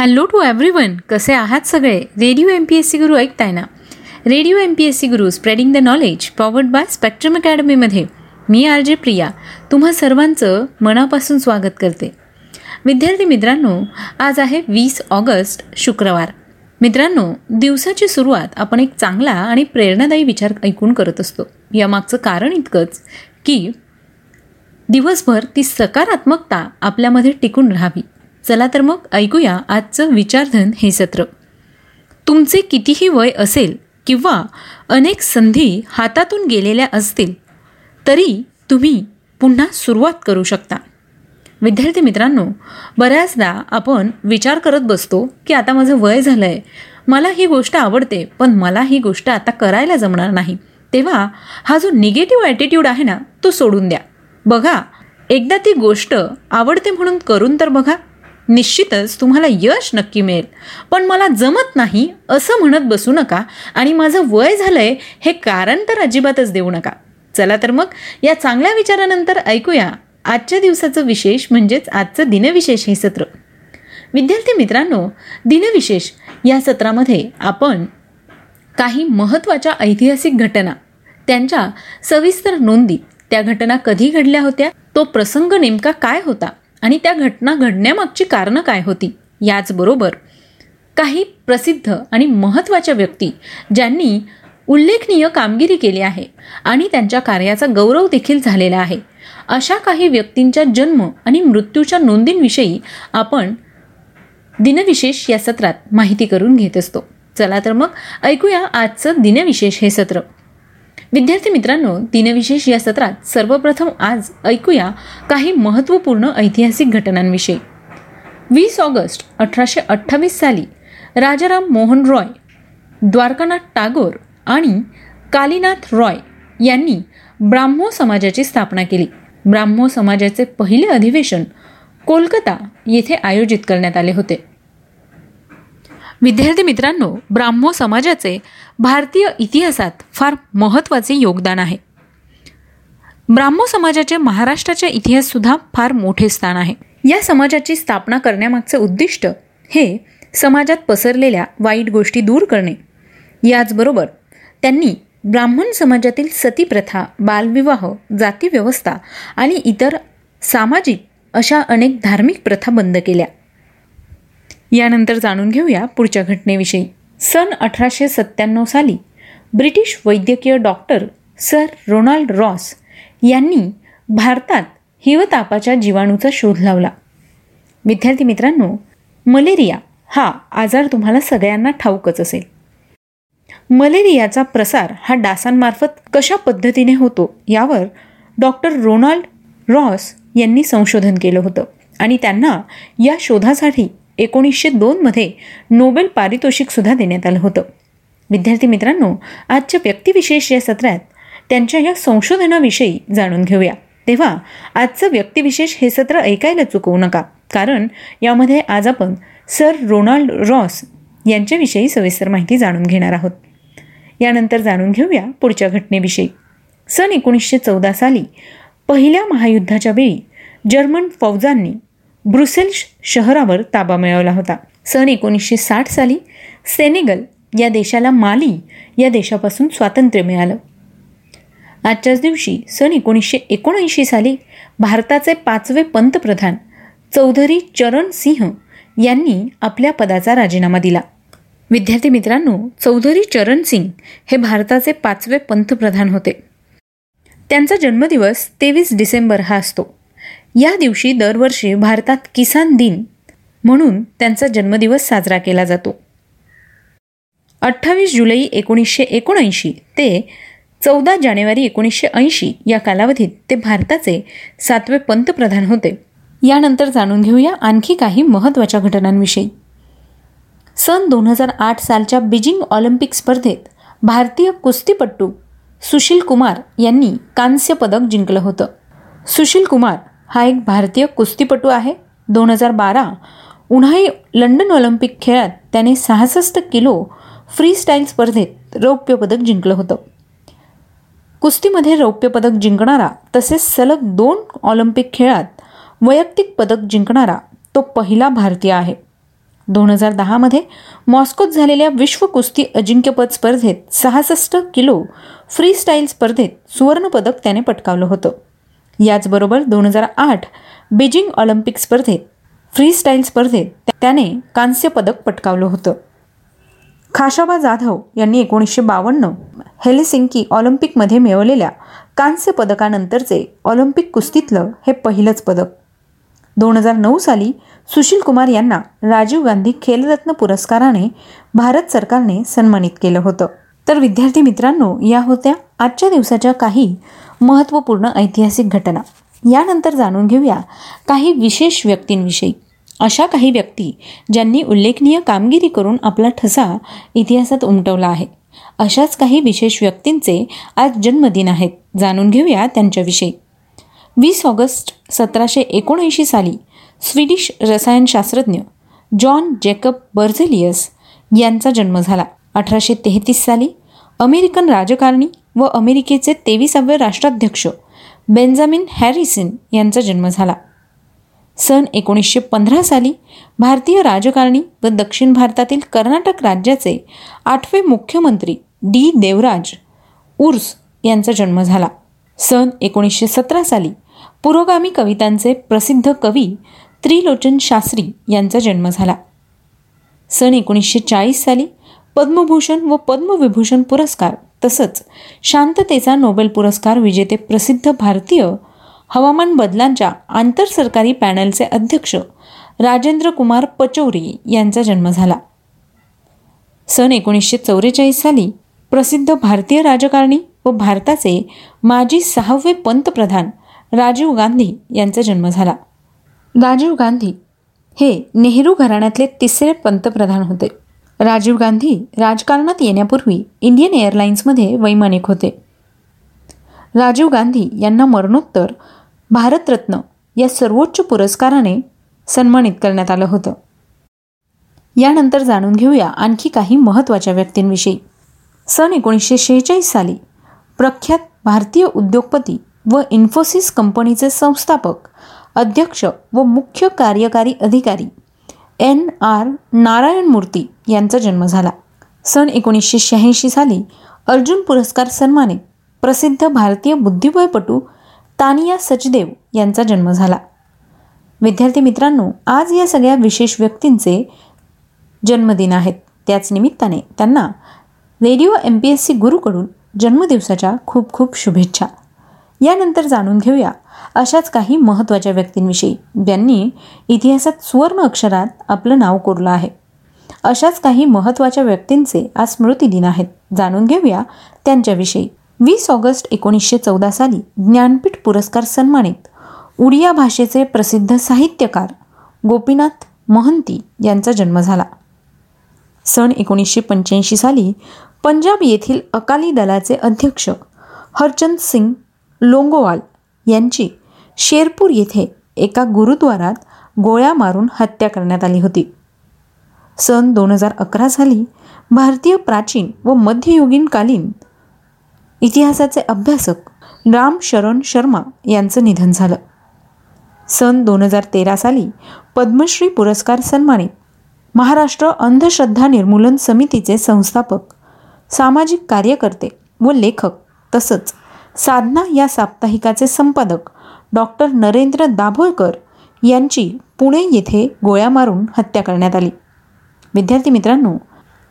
Hello to every one कसे आहात सगळे? Radio M P S C Guru ऐकताय ना? Radio M P S C Guru spreading the knowledge powered by spectrum अकॅडमीमध्ये मी R J Priya. तुम्हा सर्वांचं मनापासून स्वागत करते. विद्यार्थी मित्रांनो आज आहे वीस ऑगस्ट शुक्रवार. मित्रांनो दिवसाची सुरुवात आपण एक चांगला आणि प्रेरणादायी विचार ऐकून करत असतो. यामागचं कारण इतकंच की दिवसभर ती सकारात्मकता आपल्यामध्ये टिकून राहावी. चला तर मग ऐकूया आजचं विचारधन हे सत्र. तुमचे कितीही वय असेल किंवा अनेक संधी हातातून गेलेल्या असतील तरी तुम्ही पुन्हा सुरुवात करू शकता. विद्यार्थी मित्रांनो बऱ्याचदा आपण विचार करत बसतो की आता माझं वय झालं आहे मला ही गोष्ट आवडते पण मला ही गोष्ट आता करायला जमणार नाही. तेव्हा हा जो निगेटिव्ह ॲटिट्यूड आहे ना तो सोडून द्या. बघा एकदा ती गोष्ट आवडते म्हणून करून तर बघा निश्चितच तुम्हाला यश नक्की मिळेल. पण मला जमत नाही असं म्हणत बसू नका आणि माझं वय झालंय हे कारण तर अजिबातच देऊ नका. चला तर मग या चांगल्या विचारानंतर ऐकूया आजच्या दिवसाचं विशेष म्हणजेच आजचं दिनविशेष हे सत्र. विद्यार्थी मित्रांनो दिनविशेष या सत्रामध्ये आपण काही महत्त्वाच्या ऐतिहासिक घटना त्यांच्या सविस्तर नोंदी त्या घटना कधी घडल्या होत्या तो प्रसंग नेमका काय होता आणि त्या घटना घडण्यामागची कारणं काय होती? याचबरोबर काही प्रसिद्ध आणि महत्त्वाच्या व्यक्ती ज्यांनी उल्लेखनीय कामगिरी केली आहे आणि त्यांच्या कार्याचा गौरव देखील झालेला आहे. अशा काही व्यक्तींच्या जन्म आणि मृत्यूच्या नोंदींविषयी आपण दिनविशेष या सत्रात माहिती करून घेत असतो. चला तर मग ऐकूया आजचं दिनविशेष हे सत्र. विद्यार्थी मित्रांनो दिनविशेष या सत्रात सर्वप्रथम आज ऐकूया काही महत्त्वपूर्ण ऐतिहासिक घटनांविषयी. वीस ऑगस्ट अठराशे अठ्ठावीस साली राजाराम मोहन रॉय द्वारकानाथ टागोर आणि कालीनाथ रॉय यांनी ब्राह्मो समाजाची स्थापना केली. ब्राह्मो समाजाचे पहिले अधिवेशन कोलकाता येथे आयोजित करण्यात आले होते. विद्यार्थी मित्रांनो ब्राह्मो समाजाचे भारतीय इतिहासात फार महत्त्वाचे योगदान आहे. ब्राह्मो समाजाचे महाराष्ट्राच्या इतिहाससुद्धा फार मोठे स्थान आहे. या समाजाची स्थापना करण्यामागचे उद्दिष्ट हे समाजात पसरलेल्या वाईट गोष्टी दूर करणे. याचबरोबर त्यांनी ब्राह्मण समाजातील सतीप्रथा बालविवाह जातीव्यवस्था आणि इतर सामाजिक अशा अनेक धार्मिक प्रथा बंद केल्या. यानंतर जाणून घेऊया पुढच्या घटनेविषयी. सन अठराशे सत्त्याण्णव साली ब्रिटिश वैद्यकीय डॉक्टर सर रोनाल्ड रॉस यांनी भारतात हिवतापाच्या जीवाणूचा शोध लावला. विद्यार्थी मित्रांनो मलेरिया हा आजार तुम्हाला सगळ्यांना ठाऊकच असेल. मलेरियाचा प्रसार हा डासांमार्फत कशा पद्धतीने होतो यावर डॉक्टर रोनाल्ड रॉस यांनी संशोधन केलं होतं आणि त्यांना या शोधासाठी एकोणीसशे दोनमध्ये नोबेल पारितोषिकसुद्धा देण्यात आलं होतं. विद्यार्थी मित्रांनो आजच्या व्यक्तिविशेष या सत्रात त्यांच्या या संशोधनाविषयी जाणून घेऊया. तेव्हा आजचं व्यक्तिविशेष हे सत्र ऐकायला चुकवू नका कारण यामध्ये आज आपण सर रोनाल्ड रॉस यांच्याविषयी सविस्तर माहिती जाणून घेणार आहोत. यानंतर जाणून घेऊया पुढच्या घटनेविषयी. सन एकोणीसशे चौदा साली पहिल्या महायुद्धाच्या वेळी जर्मन फौजांनी ब्रुसेल्स शहरावर ताबा मिळवला होता. सन एकोणीसशे साठ साली सेनेगल या देशाला माली या देशापासून स्वातंत्र्य मिळालं. आजच्याच दिवशी सन एकोणीसशे एकोणऐंशी साली भारताचे पाचवे पंतप्रधान चौधरी चरण सिंह यांनी आपल्या पदाचा राजीनामा दिला. विद्यार्थी मित्रांनो चौधरी चरण सिंग हे भारताचे पाचवे पंतप्रधान होते. त्यांचा जन्मदिवस तेवीस डिसेंबर हा असतो. या दिवशी दरवर्षी भारतात किसान दिन म्हणून त्यांचा जन्मदिवस साजरा केला जातो. अठ्ठावीस जुलै एकोणीसशे एकोणऐंशी ते चौदा जानेवारी एकोणीसशे ऐंशी या कालावधीत ते भारताचे सातवे पंतप्रधान होते. यानंतर जाणून घेऊया आणखी काही महत्त्वाच्या घटनांविषयी. सन दोन हजार आठ सालच्या बीजिंग ऑलिम्पिक स्पर्धेत भारतीय कुस्तीपट्टू सुशील कुमार यांनी कांस्य पदक जिंकलं होतं. सुशील कुमार हा एक भारतीय कुस्तीपटू आहे. दोन हजार बारा उन्हाळी लंडन ऑलिम्पिक खेळात त्याने सहासष्ट किलो फ्री स्टाईल स्पर्धेत रौप्य पदक जिंकलं होतं. कुस्तीमध्ये रौप्य पदक जिंकणारा तसेच सलग दोन ऑलिम्पिक खेळात वैयक्तिक पदक जिंकणारा तो पहिला भारतीय आहे. दोन हजार दहामध्ये मॉस्कोत झालेल्या विश्व कुस्ती अजिंक्यपद स्पर्धेत सहासष्ट किलो फ्री स्टाईल स्पर्धेत सुवर्णपदक त्याने पटकावलं होतं. याचबरोबर दोन हजार आठ बीजिंग ऑलिम्पिक स्पर्धेत फ्री स्टाईल स्पर्धेत त्याने कांस्य पदक पटकावलं होतं. खाशाबा जाधव यांनी एकोणीसशे बावन्न हेलिसिंकी ऑलिम्पिकमध्ये मिळवलेल्या कांस्य पदकानंतरचे ऑलिम्पिक कुस्तीतलं हे पहिलंच पदक. दोन हजार नऊ साली सुशील कुमार यांना राजीव गांधी खेलरत्न पुरस्काराने भारत सरकारने सन्मानित केलं होतं. तर विद्यार्थी मित्रांनो या होत्या आजच्या दिवसाच्या काही महत्त्वपूर्ण ऐतिहासिक घटना. यानंतर जाणून घेऊया काही विशेष व्यक्तींविषयी. अशा काही व्यक्ती ज्यांनी उल्लेखनीय कामगिरी करून आपला ठसा इतिहासात उमटवला आहे. अशाच काही विशेष व्यक्तींचे आज जन्मदिन आहेत. जाणून घेऊया त्यांच्याविषयी. वीस ऑगस्ट सतराशे एकोणऐंशी साली स्वीडिश रसायनशास्त्रज्ञ जॉन जेकब बर्झेलियस यांचा जन्म झाला. अठराशे तेहतीस साली अमेरिकन राजकारणी व अमेरिकेचे तेविसावे राष्ट्राध्यक्ष बेंजामिन हॅरिसन यांचा जन्म झाला. सन एकोणीसशे पंधरा साली भारतीय राजकारणी व दक्षिण भारतातील कर्नाटक राज्याचे आठवे मुख्यमंत्री डी देवराज उर्स यांचा जन्म झाला. सन एकोणीसशे सतरा साली पुरोगामी कवितांचे प्रसिद्ध कवी त्रिलोचन शास्त्री यांचा जन्म झाला. सन एकोणीसशे चाळीस साली पद्मभूषण व पद्मविभूषण पुरस्कार तसंच शांततेचा नोबेल पुरस्कार विजेते प्रसिद्ध भारतीय हवामान बदलांच्या आंतरसरकारी पॅनलचे अध्यक्ष राजेंद्र कुमार पचौरी यांचा जन्म झाला. सन एकोणीसशे चौवेचाळीस साली प्रसिद्ध भारतीय राजकारणी व भारताचे माजी सहावे पंतप्रधान राजीव गांधी यांचा जन्म झाला. राजीव गांधी हे नेहरू घराण्यातले तिसरे पंतप्रधान होते. राजीव गांधी राजकारणात येण्यापूर्वी इंडियन एअरलाइन्समध्ये वैमानिक होते. राजीव गांधी यांना मरणोत्तर भारतरत्न या सर्वोच्च पुरस्काराने सन्मानित करण्यात आलं होतं. यानंतर जाणून घेऊया आणखी काही महत्त्वाच्या व्यक्तींविषयी. सन एकोणीसशे शेहेचाळीस साली प्रख्यात भारतीय उद्योगपती व इन्फोसिस कंपनीचे संस्थापक अध्यक्ष व मुख्य कार्यकारी अधिकारी एन आर नारायण मूर्ती यांचा जन्म झाला. सन एकोणीसशे शहाऐंशी साली अर्जुन पुरस्कार सन्मानित प्रसिद्ध भारतीय बुद्धिबळपटू तानिया सचदेव यांचा जन्म झाला. विद्यार्थी मित्रांनो आज या सगळ्या विशेष व्यक्तींचे जन्मदिन आहेत. त्याच निमित्ताने त्यांना radio M P S C गुरुकडून जन्मदिवसाच्या खूप खूप शुभेच्छा. यानंतर जाणून घेऊया अशाच काही महत्त्वाच्या व्यक्तींविषयी. ज्यांनी इतिहासात सुवर्ण अक्षरात आपलं नाव कोरलं आहे. अशाच काही महत्त्वाच्या व्यक्तींचे आज स्मृतिदिन आहेत. जाणून घेऊया त्यांच्याविषयी. वीस ऑगस्ट एकोणीसशे चौदा साली ज्ञानपीठ पुरस्कार सन्मानित उडिया भाषेचे प्रसिद्ध साहित्यकार गोपीनाथ महंती यांचा जन्म झाला. सन एकोणीसशे पंच्याऐंशी साली पंजाब येथील अकाली दलाचे अध्यक्ष हरचंद सिंग लोंगोवाल यांची शेरपूर येथे एका गुरुद्वारात गोळ्या मारून हत्या करण्यात आली होती. सन दोन हजार अकरा साली भारतीय प्राचीन व मध्ययुगीन कालीन इतिहासाचे अभ्यासक राम शरण शर्मा यांचं निधन झालं. सन दोन हजार तेरा साली पद्मश्री पुरस्कार सन्मानित महाराष्ट्र अंधश्रद्धा निर्मूलन समितीचे संस्थापक सामाजिक कार्यकर्ते व लेखक तसंच साधना या साप्ताहिकाचे संपादक डॉक्टर नरेंद्र दाभोळकर यांची पुणे येथे गोळ्या मारून हत्या करण्यात आली. विद्यार्थी मित्रांनो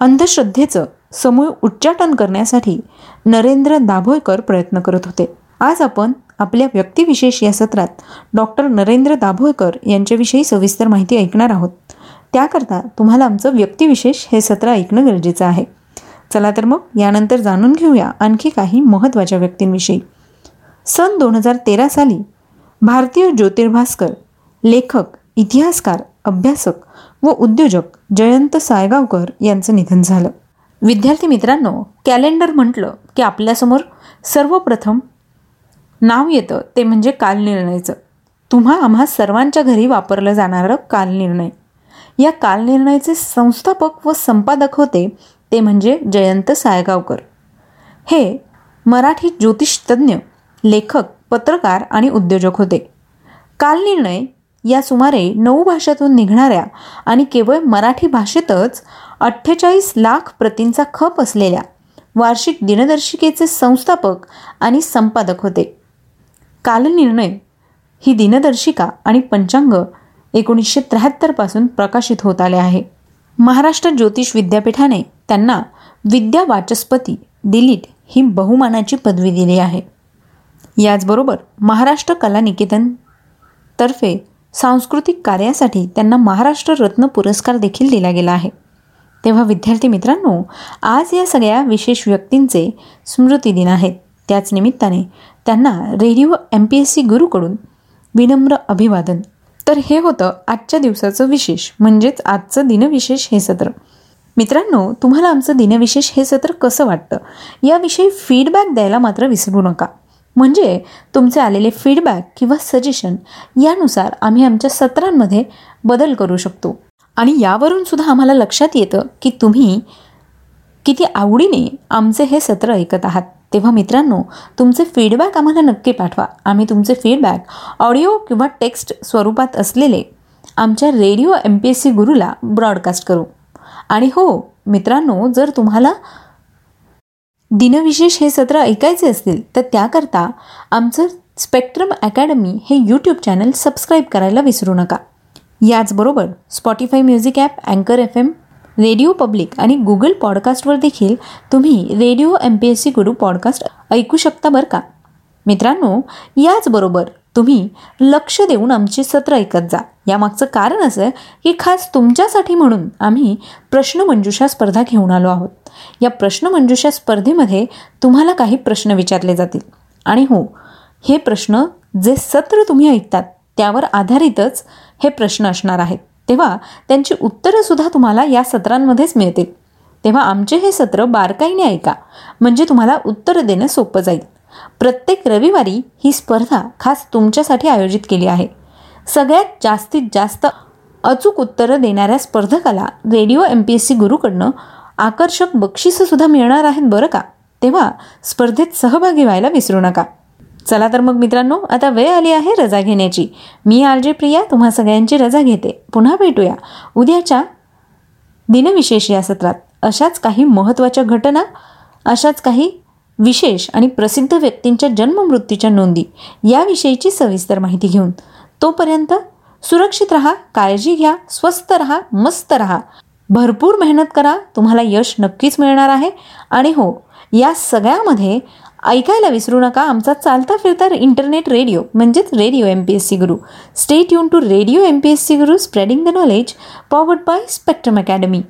अंधश्रद्धेचं समूळ उच्चाटन करण्यासाठी नरेंद्र दाभोळकर प्रयत्न करत होते. आज आपण आपल्या व्यक्तिविशेष या सत्रात डॉक्टर नरेंद्र दाभोळकर यांच्याविषयी सविस्तर माहिती ऐकणार आहोत. त्याकरता तुम्हाला आमचं व्यक्तिविशेष हे सत्र ऐकणं गरजेचं आहे. चला तर मग यानंतर जाणून घेऊया आणखी काही महत्त्वाच्या व्यक्तींविषयी. सन दोन हजार तेरा साली भारतीय ज्योतिर्भास्कर लेखक इतिहासकार अभ्यासक व उद्योजक जयंत सायगावकर यांचं निधन झालं. विद्यार्थी मित्रांनो कॅलेंडर म्हटलं की आपल्यासमोर सर्वप्रथम नाव येतं ते म्हणजे कालनिर्णयचं. तुम्हा आम्हा सर्वांच्या घरी वापरलं जाणारं कालनिर्णय. या कालनिर्णयाचे संस्थापक व संपादक होते ते म्हणजे जयंत सायगावकर. हे मराठी ज्योतिषतज्ञ लेखक पत्रकार आणि उद्योजक होते. कालनिर्णय या सुमारे नऊ भाषातून निघणाऱ्या आणि केवळ मराठी भाषेतच अठ्ठेचाळीस लाख प्रतींचा खप असलेल्या वार्षिक दिनदर्शिकेचे संस्थापक आणि संपादक होते. कालनिर्णय ही दिनदर्शिका आणि पंचांग एकोणीसशे त्र्याहत्तरपासून प्रकाशित होत आले आहे. महाराष्ट्र ज्योतिष विद्यापीठाने त्यांना विद्या वाचस्पती दिलीट ही बहुमानाची पदवी दिली आहे. याचबरोबर महाराष्ट्र कला निकेतन तर्फे सांस्कृतिक कार्यासाठी त्यांना महाराष्ट्र रत्न पुरस्कार देखील दिला गेला आहे. तेव्हा विद्यार्थी मित्रांनो आज या सगळ्या विशेष व्यक्तींचे स्मृती दिन आहेत. त्याच निमित्ताने त्यांना radio M P S C गुरुकडून विनम्र अभिवादन. तर हे होतं आजच्या दिवसाचं विशेष म्हणजेच आजचं दिनविशेष हे सत्र. मित्रांनो तुम्हाला आमचं दिनविशेष हे सत्र कसं वाटतं? याविषयी फीडबॅक द्यायला मात्र विसरू नका. म्हणजे तुमचे आलेले फीडबॅक किंवा सजेशन यानुसार आम्ही आमच्या सत्रांमध्ये बदल करू शकतो. आणि यावरून सुद्धा आम्हाला लक्षात येतं की तुम्ही किती आवडीने आमचे हे सत्र ऐकत आहात. तेव्हा मित्रांनो तुमचे फीडबॅक आम्हाला नक्की पाठवा. आम्ही तुमचे फीडबॅक ऑडिओ किंवा टेक्स्ट स्वरूपात असलेले आमच्या radio M P S C गुरुला ब्रॉडकास्ट करू. आणि हो मित्रांनो जर तुम्हाला दिनविशेष हे सत्र ऐकायचे असतील तर त्याकरता आमचं स्पेक्ट्रम अकॅडमी हे यूट्यूब चॅनल सबस्क्राईब करायला विसरू नका. याचबरोबर स्पॉटीफाय म्युझिक ॲप अँकर एफ एम रेडिओ पब्लिक आणि गुगल पॉडकास्टवर देखील तुम्ही radio M P S C Guru podcast ऐकू शकता बरं का? मित्रांनो याचबरोबर तुम्ही लक्ष देऊन आमची सत्र ऐकत जा. यामागचं कारण असं की खास तुमच्यासाठी म्हणून आम्ही प्रश्नमंजुषा स्पर्धा घेऊन आलो आहोत. या प्रश्नमंजुषा स्पर्धेमध्ये तुम्हाला काही प्रश्न विचारले जातील. आणि हो हे प्रश्न जे सत्र तुम्ही ऐकतात त्यावर आधारितच हे प्रश्न असणार आहेत. तेव्हा त्यांची उत्तरंसुद्धा तुम्हाला या सत्रांमध्येच मिळतील. तेव्हा आमचे हे सत्र बारकाईने ऐका. म्हणजे तुम्हाला उत्तर देणं सोपं जाईल. प्रत्येक रविवारी ही स्पर्धा खास तुमच्यासाठी आयोजित केली आहे. सगळ्यात जास्तीत जास्त अचूक उत्तरं देणाऱ्या स्पर्धकाला radio M P S C गुरुकडनं आकर्षक बक्षिसंसुद्धा मिळणार आहेत बरं का? तेव्हा स्पर्धेत सहभागी व्हायला विसरू नका. चला तर मग मित्रांनो आता वेळ आली आहे रजा घेण्याची. मी आर जे प्रिया तुम्हा सगळ्यांची रजा घेते. पुन्हा भेटूया उद्याच्या दिनविशेष या सत्रात. अशाच काही महत्त्वाच्या घटना अशाच काही विशेष आणि प्रसिद्ध व्यक्तींच्या जन्ममृत्यूच्या नोंदी याविषयीची सविस्तर माहिती घेऊन तोपर्यंत सुरक्षित राहा काळजी घ्या स्वस्त राहा मस्त राहा. भरपूर मेहनत करा तुम्हाला यश नक्कीच मिळणार आहे. आणि हो या सगळ्यामध्ये ऐकायला विसरू नका आमचा चालता फिरता इंटरनेट रेडिओ म्हणजेच radio M P S C Guru. Stay युन to radio M P S C Guru spreading the knowledge powered by Spectrum academy